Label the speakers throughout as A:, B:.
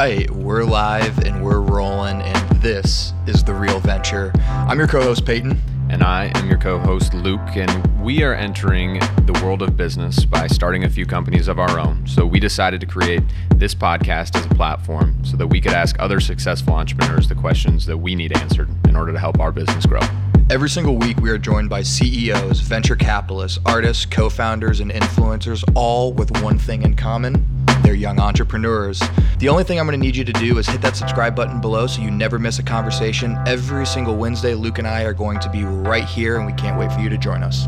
A: right, we're live and we're rolling, and this is The Real Venture. I'm your co host, Peyton.
B: And I am your co host, Luke, and we are entering the world of business by starting a few companies of our own. So we decided to create this podcast as a platform so that we could ask other successful entrepreneurs the questions that we need answered in order to help our business grow.
A: Every single week, we are joined by CEOs, venture capitalists, artists, co founders, and influencers, all with one thing in common they're young entrepreneurs. The only thing I'm going to need you to do is hit that subscribe button below so you never miss a conversation. Every single Wednesday, Luke and I are going to be right here, and we can't wait for you to join us.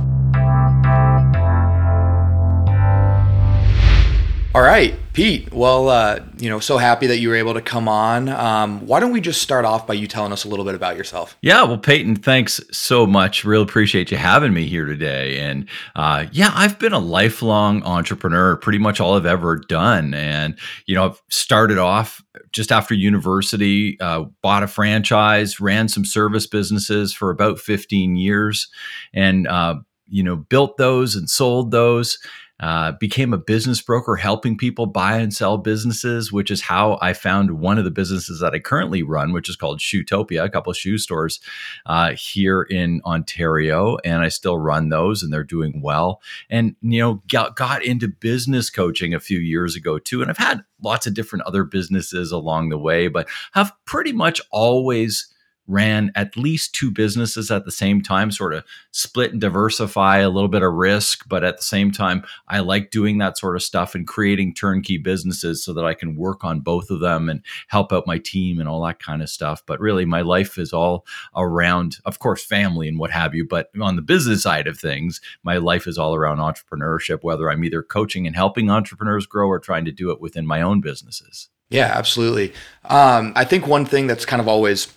A: All right, Pete. Well, uh, you know, so happy that you were able to come on. Um, why don't we just start off by you telling us a little bit about yourself?
C: Yeah, well, Peyton, thanks so much. Real appreciate you having me here today. And uh, yeah, I've been a lifelong entrepreneur, pretty much all I've ever done. And you know, I've started off just after university, uh, bought a franchise, ran some service businesses for about 15 years, and uh, you know, built those and sold those uh, became a business broker helping people buy and sell businesses, which is how I found one of the businesses that I currently run, which is called Shoetopia, a couple of shoe stores uh, here in Ontario. And I still run those and they're doing well. And, you know, got, got into business coaching a few years ago too. And I've had lots of different other businesses along the way, but have pretty much always ran at least two businesses at the same time, sort of split and diversify a little bit of risk. But at the same time, I like doing that sort of stuff and creating turnkey businesses so that I can work on both of them and help out my team and all that kind of stuff. But really, my life is all around, of course, family and what have you. But on the business side of things, my life is all around entrepreneurship, whether I'm either coaching and helping entrepreneurs grow or trying to do it within my own businesses.
A: Yeah, absolutely. Um, I think one thing that's kind of always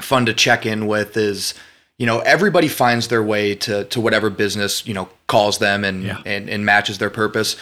A: fun to check in with is you know everybody finds their way to to whatever business you know calls them and yeah. and, and matches their purpose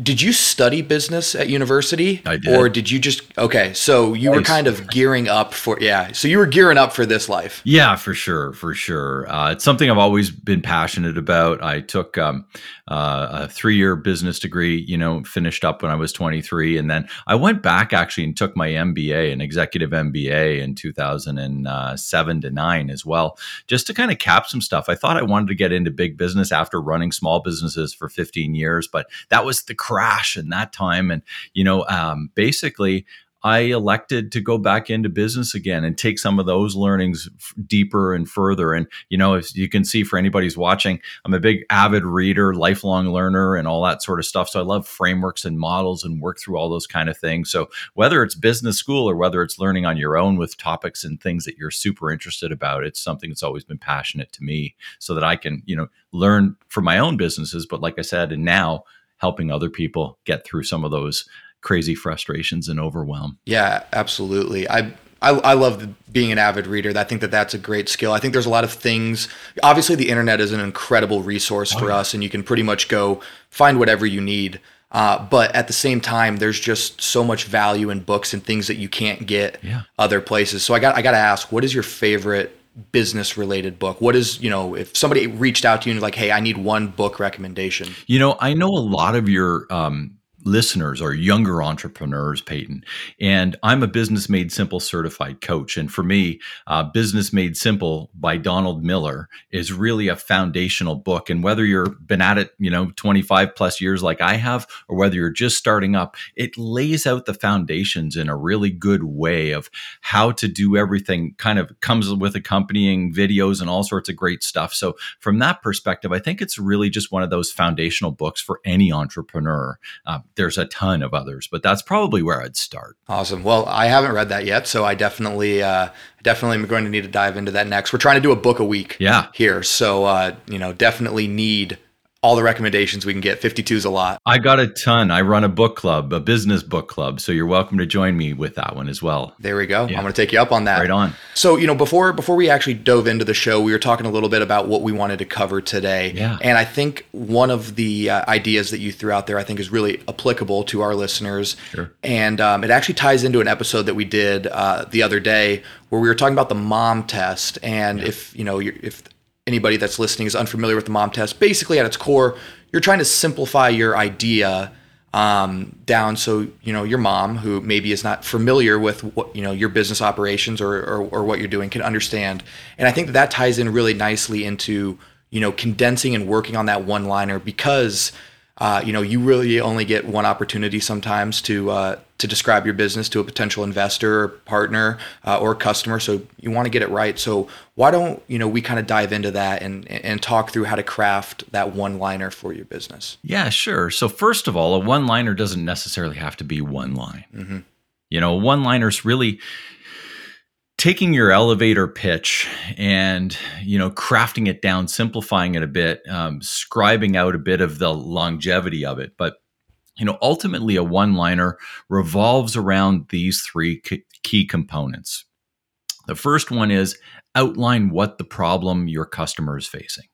A: did you study business at university?
C: I did.
A: Or did you just okay? So you were kind of gearing up for yeah. So you were gearing up for this life.
C: Yeah, for sure, for sure. Uh, it's something I've always been passionate about. I took um, uh, a three-year business degree. You know, finished up when I was 23, and then I went back actually and took my MBA, an executive MBA, in 2007 to nine as well, just to kind of cap some stuff. I thought I wanted to get into big business after running small businesses for 15 years, but that was the crash in that time. And, you know, um, basically, I elected to go back into business again and take some of those learnings f- deeper and further. And, you know, as you can see for anybody who's watching, I'm a big avid reader, lifelong learner, and all that sort of stuff. So I love frameworks and models and work through all those kind of things. So whether it's business school or whether it's learning on your own with topics and things that you're super interested about, it's something that's always been passionate to me so that I can, you know, learn from my own businesses. But like I said, and now, helping other people get through some of those crazy frustrations and overwhelm.
A: Yeah, absolutely. I I, I love being an avid reader. I think that that's a great skill. I think there's a lot of things. Obviously, the internet is an incredible resource oh, for us, and you can pretty much go find whatever you need. Uh, but at the same time, there's just so much value in books and things that you can't get yeah. other places. So I got I got to ask, what is your favorite business related book? What is you know if somebody reached out to you and like hey i need one book recommendation.
C: You know i know a lot of your um, listeners are younger entrepreneurs, Peyton. And I'm a Business Made Simple certified coach. And for me, uh, Business Made Simple by Donald Miller is really a foundational book. And whether you've been at it, you know, 25 plus years like I have, or whether you're just starting up, it lays out the foundations in a really good way of how to do everything, kind of comes with accompanying videos and all sorts of great stuff. So, from that perspective, I think it's really just one of those foundational books for any entrepreneur. Uh, there's a ton of others, but that's probably where I'd start.
A: Awesome. Well, I haven't read that yet, so I definitely, uh, definitely am going to need to dive into that next. We're trying to do a book a week.
C: Yeah.
A: Here, so uh, you know, definitely need all the recommendations we can get. 52 is a lot.
C: I got a ton. I run a book club, a business book club. So you're welcome to join me with that one as well.
A: There we go. Yeah. I'm going to take you up on that.
C: Right on.
A: So, you know, before before we actually dove into the show, we were talking a little bit about what we wanted to cover today.
C: Yeah.
A: And I think one of the uh, ideas that you threw out there, I think is really applicable to our listeners.
C: Sure.
A: And um, it actually ties into an episode that we did uh, the other day where we were talking about the mom test. And yeah. if, you know, if anybody that's listening is unfamiliar with the mom test, basically at its core, you're trying to simplify your idea um, down so you know your mom who maybe is not familiar with what you know your business operations or, or, or what you're doing can understand. And i think that that ties in really nicely into you know condensing and working on that one liner because uh, you know, you really only get one opportunity sometimes to uh, to describe your business to a potential investor, or partner, uh, or customer. So you want to get it right. So why don't you know we kind of dive into that and and talk through how to craft that one liner for your business?
C: Yeah, sure. So first of all, a one liner doesn't necessarily have to be one line. Mm-hmm. You know, one liners really taking your elevator pitch and you know crafting it down simplifying it a bit um, scribing out a bit of the longevity of it. But you know ultimately a one liner revolves around these three key components. The first one is outline what the problem your customer is facing.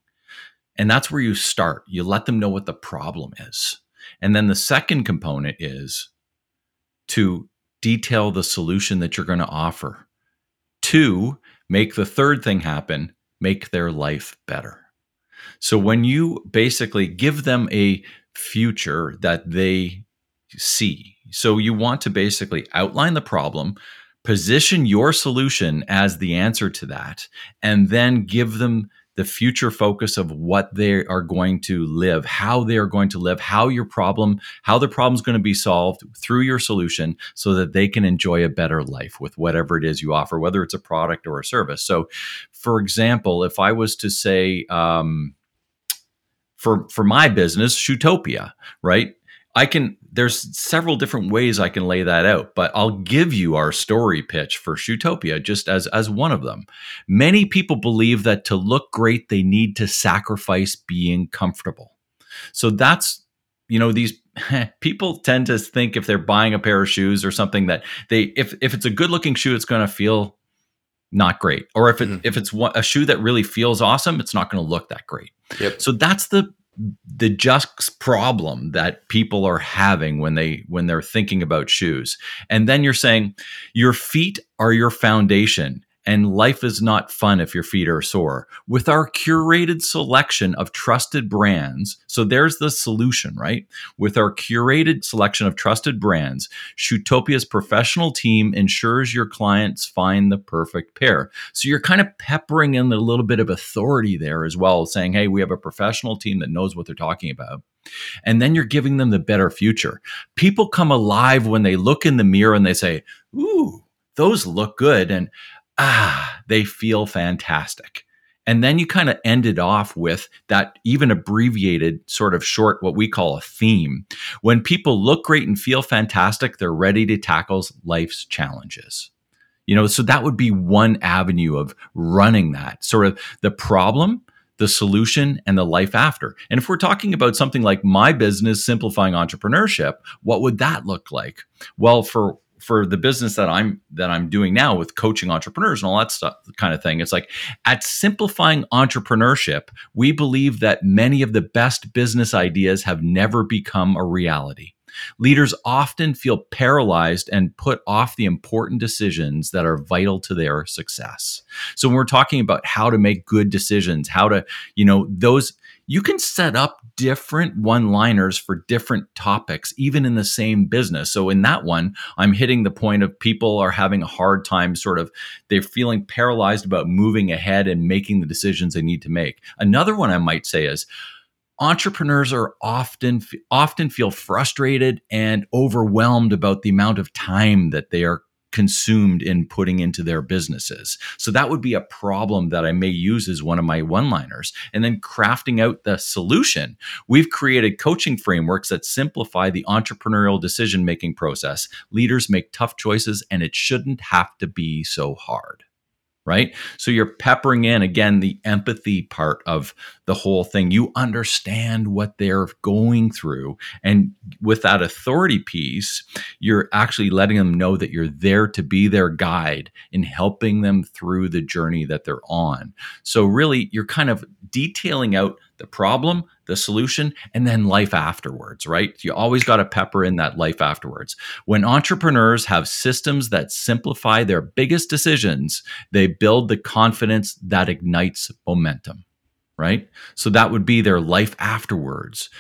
C: And that's where you start. You let them know what the problem is. And then the second component is to detail the solution that you're going to offer Two, make the third thing happen, make their life better. So when you basically give them a future that they see, so you want to basically outline the problem, position your solution as the answer to that, and then give them the future focus of what they are going to live, how they are going to live, how your problem, how the problem is going to be solved through your solution so that they can enjoy a better life with whatever it is you offer, whether it's a product or a service. So, for example, if I was to say, um, for for my business, Shoetopia, right? I can there's several different ways I can lay that out, but I'll give you our story pitch for Shoetopia just as as one of them. Many people believe that to look great they need to sacrifice being comfortable. So that's you know these people tend to think if they're buying a pair of shoes or something that they if if it's a good looking shoe it's going to feel not great or if it mm. if it's a shoe that really feels awesome it's not going to look that great. Yep. So that's the the just problem that people are having when they when they're thinking about shoes. And then you're saying your feet are your foundation and life is not fun if your feet are sore. With our curated selection of trusted brands, so there's the solution, right? With our curated selection of trusted brands, Shoetopia's professional team ensures your clients find the perfect pair. So you're kind of peppering in a little bit of authority there as well, saying, hey, we have a professional team that knows what they're talking about. And then you're giving them the better future. People come alive when they look in the mirror and they say, ooh, those look good. And ah, they feel fantastic. And then you kind of ended off with that even abbreviated sort of short, what we call a theme. When people look great and feel fantastic, they're ready to tackle life's challenges. You know, so that would be one avenue of running that sort of the problem, the solution, and the life after. And if we're talking about something like my business, simplifying entrepreneurship, what would that look like? Well, for for the business that I'm that I'm doing now with coaching entrepreneurs and all that stuff kind of thing. It's like at simplifying entrepreneurship, we believe that many of the best business ideas have never become a reality. Leaders often feel paralyzed and put off the important decisions that are vital to their success. So when we're talking about how to make good decisions, how to, you know, those you can set up different one liners for different topics, even in the same business. So, in that one, I'm hitting the point of people are having a hard time, sort of, they're feeling paralyzed about moving ahead and making the decisions they need to make. Another one I might say is, entrepreneurs are often often feel frustrated and overwhelmed about the amount of time that they are consumed in putting into their businesses. So that would be a problem that I may use as one of my one liners. And then crafting out the solution. We've created coaching frameworks that simplify the entrepreneurial decision making process. Leaders make tough choices, and it shouldn't have to be so hard right? So you're peppering in again the empathy part of the whole thing. You understand what they're going through. And with that authority piece, you're actually letting them know that you're there to be their guide in helping them through the journey that they're on. So really, you're kind of detailing out the problem, the solution, and then life afterwards, right? You always got to pepper in that life afterwards. When entrepreneurs have systems that simplify their biggest decisions, they build the confidence that ignites momentum, right? So that would be their life afterwards.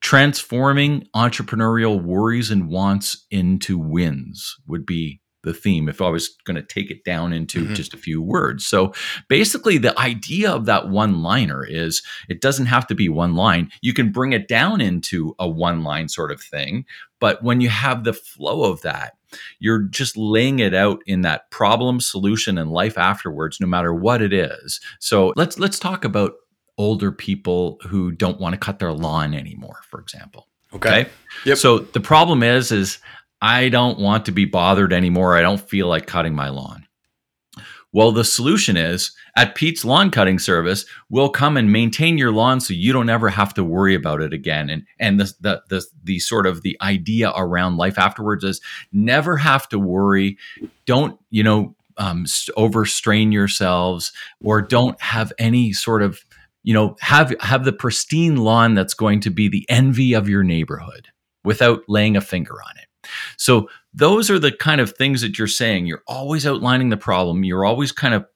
C: transforming entrepreneurial worries and wants into wins would be the theme if I was going to take it down into mm-hmm. just a few words. So basically, the idea of that one liner is it doesn't have to be one line. You can bring it down into a one line sort of thing. But when you have the flow of that, you're just laying it out in that problem, solution, and life afterwards, no matter what it is. So let's let's talk about older people who don't want to cut their lawn anymore, for example.
A: Okay. okay? Yep.
C: So the problem is, is I don't want to be bothered anymore. I don't feel like cutting my lawn. Well, the solution is at Pete's Lawn Cutting Service, we'll come and maintain your lawn so you don't ever have to worry about it again. And and the the the, the sort of the idea around life afterwards is never have to worry. Don't you know um, overstrain yourselves or don't have any sort of you know have have the pristine lawn that's going to be the envy of your neighborhood without laying a finger on it so those are the kind of things that you're saying. You're always outlining the problem. You're always kind of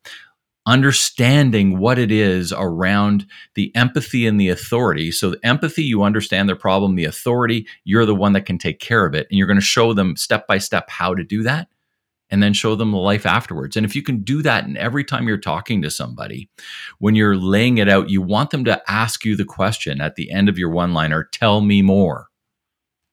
C: understanding what it is around the empathy and the authority. So the empathy, you understand their problem. The authority, you're the one that can take care of it. And you're going to show them step by step how to do that and then show them the life afterwards. And if you can do that and every time you're talking to somebody, when you're laying it out, you want them to ask you the question at the end of your one liner, tell me more.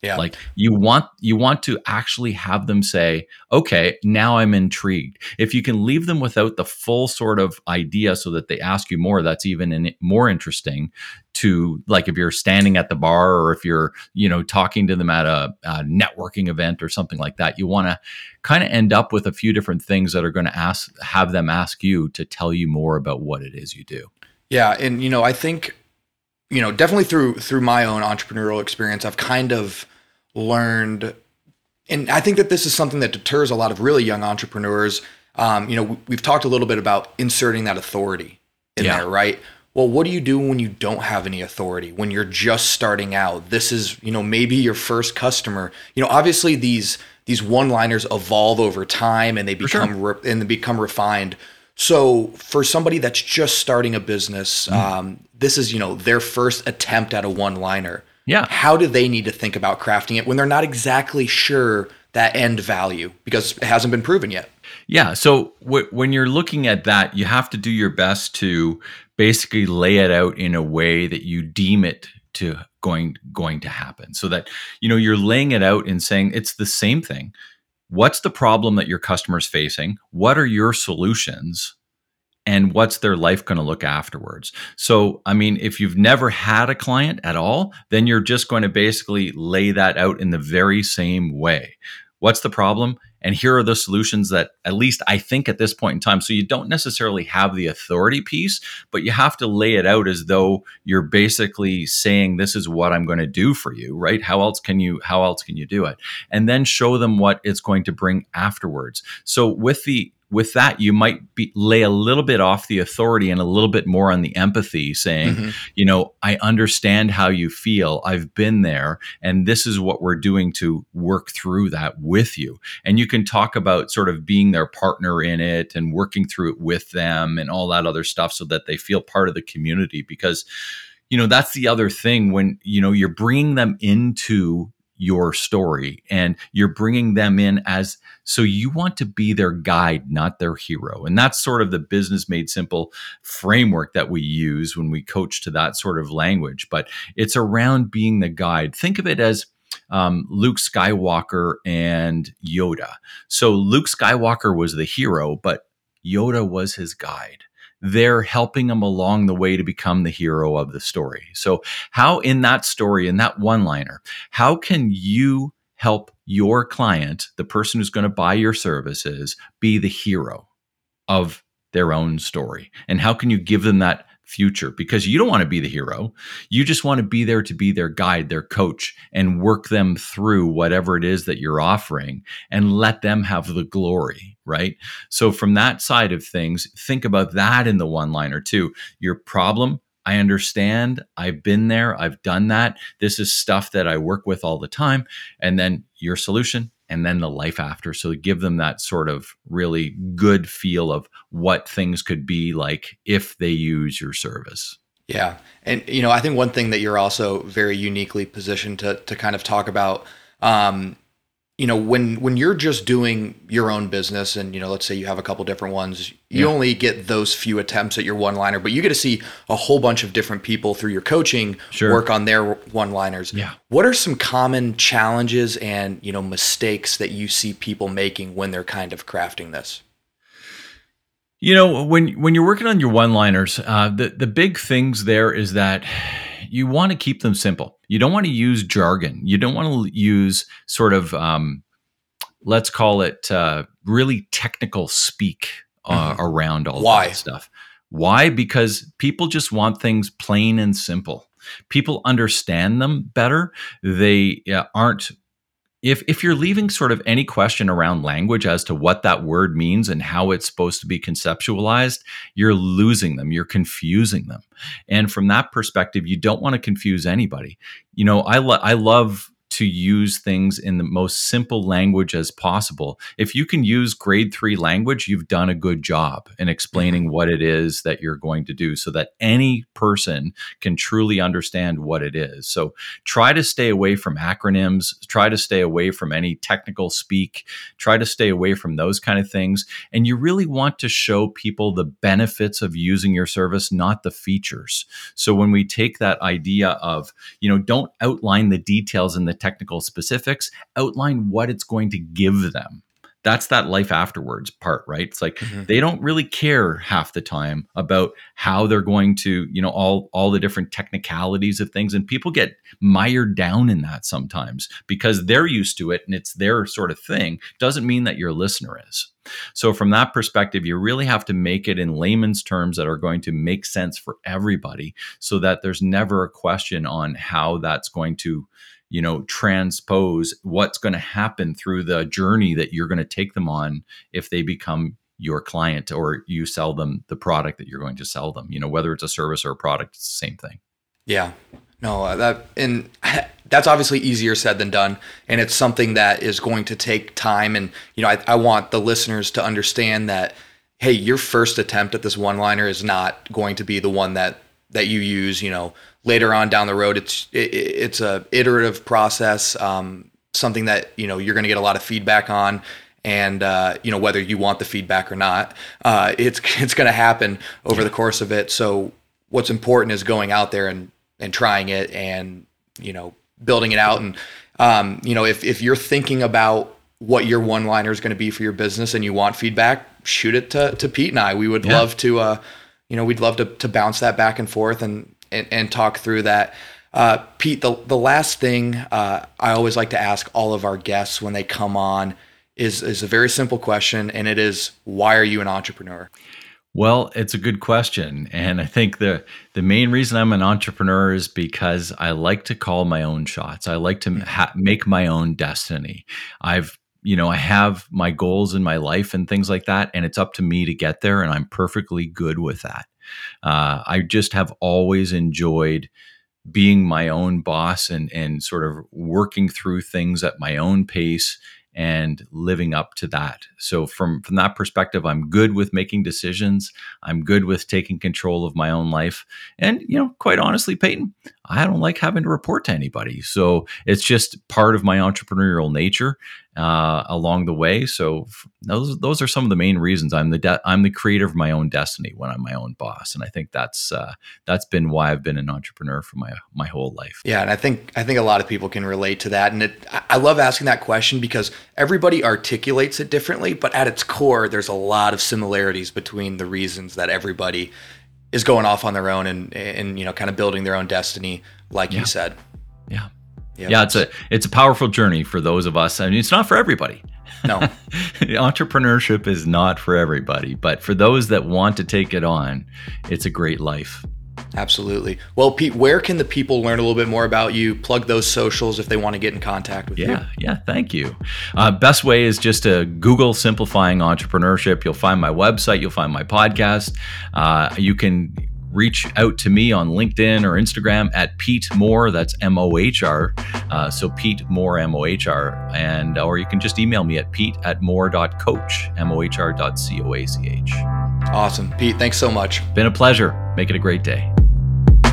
A: Yeah.
C: Like you want you want to actually have them say, "Okay, now I'm intrigued." If you can leave them without the full sort of idea so that they ask you more, that's even in, more interesting to like if you're standing at the bar or if you're, you know, talking to them at a, a networking event or something like that. You want to kind of end up with a few different things that are going to ask have them ask you to tell you more about what it is you do.
A: Yeah, and you know, I think you know, definitely through through my own entrepreneurial experience, I've kind of learned, and I think that this is something that deters a lot of really young entrepreneurs. Um, you know, we've talked a little bit about inserting that authority in yeah. there, right? Well, what do you do when you don't have any authority? When you're just starting out, this is you know maybe your first customer. You know, obviously these these one-liners evolve over time and they become sure. re- and they become refined. So for somebody that's just starting a business, mm. um, this is you know their first attempt at a one-liner.
C: Yeah.
A: How do they need to think about crafting it when they're not exactly sure that end value because it hasn't been proven yet?
C: Yeah. So w- when you're looking at that, you have to do your best to basically lay it out in a way that you deem it to going going to happen so that you know you're laying it out and saying it's the same thing what's the problem that your customer's facing what are your solutions and what's their life going to look afterwards. So, I mean, if you've never had a client at all, then you're just going to basically lay that out in the very same way. What's the problem? And here are the solutions that, at least I think at this point in time, so you don't necessarily have the authority piece, but you have to lay it out as though you're basically saying, This is what I'm going to do for you, right? How else can you, how else can you do it? And then show them what it's going to bring afterwards. So with the with that, you might be, lay a little bit off the authority and a little bit more on the empathy, saying, mm-hmm. you know, I understand how you feel. I've been there, and this is what we're doing to work through that with you. And you can talk about sort of being their partner in it and working through it with them and all that other stuff so that they feel part of the community because you know that's the other thing when you know you're bringing them into your story and you're bringing them in as so you want to be their guide not their hero. And that's sort of the business made simple framework that we use when we coach to that sort of language but it's around being the guide. Think of it as um, Luke Skywalker and Yoda. So Luke Skywalker was the hero, but Yoda was his guide they're helping them along the way to become the hero of the story. So, how in that story, in that one liner, how can you help your client, the person who's going to buy your services, be the hero of their own story? And how can you give them that future because you don't want to be the hero. You just want to be there to be their guide, their coach, and work them through whatever it is that you're offering and let them have the glory, right? So, from that side of things, think about that in the one liner too. Your problem, I understand. I've been there. I've done that. This is stuff that I work with all the time. And then your solution, and then the life after. So give them that sort of really good feel of what things could be like if they use your service.
A: Yeah. And, you know, I think one thing that you're also very uniquely positioned to, to kind of talk about, um, you know, when, when you're just doing your own business and, you know, let's say you have a couple different ones, you
C: Yeah.
A: only get those few attempts at your one liner, but you get to see a whole bunch of different people through your coaching
C: Sure.
A: work on their one liners.
C: Yeah.
A: What are some common challenges and, you know, mistakes that you see people making when they're kind of crafting this?
C: You know, when when you're working on your one-liners, uh, the the big things there is that you want to keep them simple. You don't want to use jargon. You don't want to use sort of um, let's call it uh, really technical speak uh, around all
A: Why?
C: that stuff. Why? Because people just want things plain and simple. People understand them better. They uh, aren't if if you're leaving sort of any question around language as to what that word means and how it's supposed to be conceptualized, you're losing them, you're confusing them. And from that perspective, you don't want to confuse anybody. You know, I lo- I love to use things in the most simple language as possible. If you can use grade 3 language, you've done a good job in explaining mm-hmm. what it is that you're going to do so that any person can truly understand what it is. So try to stay away from acronyms try to stay away from any technical speak try to stay away from those kind of things and you really want to show people the benefits of using your service not the features so when we take that idea of you know don't outline the details and the technical specifics outline what it's going to give them. That's that life afterwards part right? It's like
A: Mhm.
C: they don't really care half the time about how they're going to you know all all the different technicalities of things and people get mired down in that sometimes because they're used to it and it's their sort of thing doesn't mean that your listener is. So from that perspective you really have to make it in layman's terms that are going to make sense for everybody so that there's never a question on how that's going to you know transpose what's going to happen through the journey that you're going to take them on if they become your client or you sell them the product that you're going to sell them you know whether it's a service or a product it's the same thing
A: Yeah. No, uh, that and that's obviously easier said than done, and it's something that is going to take time. And you know, I, I want the listeners to understand that, hey, your first attempt at this one-liner is not going to be the one that that you use. You know, later on down the road, it's it, it's a iterative process, um, something that you know you're going to get a lot of feedback on. And uh, you know whether you want the feedback or not, uh, it's it's going to happen over the course of it. So what's important is going out there and and trying it and you know building it out and um, you know if, if you're thinking about what your one liner is going to be for your business and you want feedback shoot it to, to pete and i we would
C: Yeah.
A: love to uh, you know we'd love to, to bounce that back and forth and and, and talk through that uh, pete the, the last thing uh, i always like to ask all of our guests when they come on is is a very simple question and it is why are you an entrepreneur
C: Well, it's a good question, and I think the the main reason I'm an entrepreneur is because I like to call my own shots. I like to ha- make my own destiny. I've you know I have my goals in my life and things like that, and it's up to me to get there, and I'm perfectly good with that. Uh, I just have always enjoyed being my own boss and and sort of working through things at my own pace and living up to that. So from from that perspective, I'm good with making decisions. I'm good with taking control of my own life. And you know, quite honestly, Peyton, I don't like having to report to anybody. So it's just part of my entrepreneurial nature uh, along the way. So those those are some of the main reasons I'm the de- I'm the creator of my own destiny when I'm my own boss, and I think that's uh, that's been why I've been an entrepreneur for my my whole life.
A: Yeah, and I think I think a lot of people can relate to that, and it, I- love asking that question because everybody articulates it differently, but at its core, there's a lot of similarities between the reasons that everybody is going off on their own and and you know kind of building their own destiny, like
C: Yeah.
A: you said.
C: Yeah.
A: Yeah.
C: Yeah, it's a it's a powerful journey for those of us. I mean, it's not for everybody.
A: no,
C: Entrepreneurship is not for everybody, but for those that want to take it on, it's a great life.
A: absolutely. Well, Pete, where can the people learn a little bit more about you? Plug those socials if they want to get in contact with you.
C: Yeah, yeah, thank you. Uh, best way is just to Google simplifying entrepreneurship. You'll find my website, you'll find my podcast. Uh, you can reach out to me on LinkedIn or Instagram at Pete Mohr. That's M O H R. Uh, so Pete Mohr, M O H R. And, or you can just email me at pete at mohr.coach, M O H R dot C O A C H.
A: Awesome, Pete. Thanks so much.
C: Been a pleasure. Make it a great day.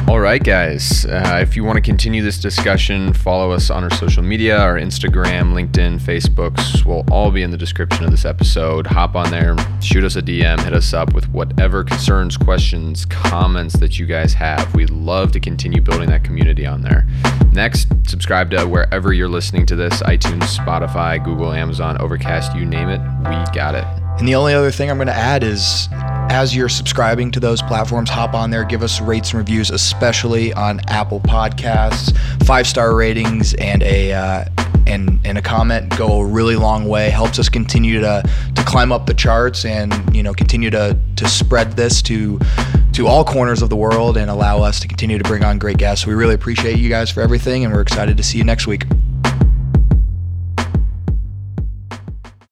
B: All right, guys. Uh, if you want to continue this discussion, follow us on our social media, our Instagram, LinkedIn, Facebooks will all be in the description of this episode. Hop on there, shoot us a DM, hit us up with whatever concerns, questions, comments that you guys have. We'd love to continue building that community on there. Next, subscribe to wherever you're listening to this iTunes, Spotify, Google, Amazon, Overcast, you name it. We got it.
A: And the only other thing I'm going to add is as you're subscribing to those platforms, hop on there, give us rates and reviews, especially on Apple Podcasts. Five star ratings and a uh, and and a comment go a really long way. Helps us continue to to climb up the charts and you know continue to to spread this to to all corners of the world and allow us to continue to bring on great guests. We really appreciate you guys for everything, and we're excited to see you next week.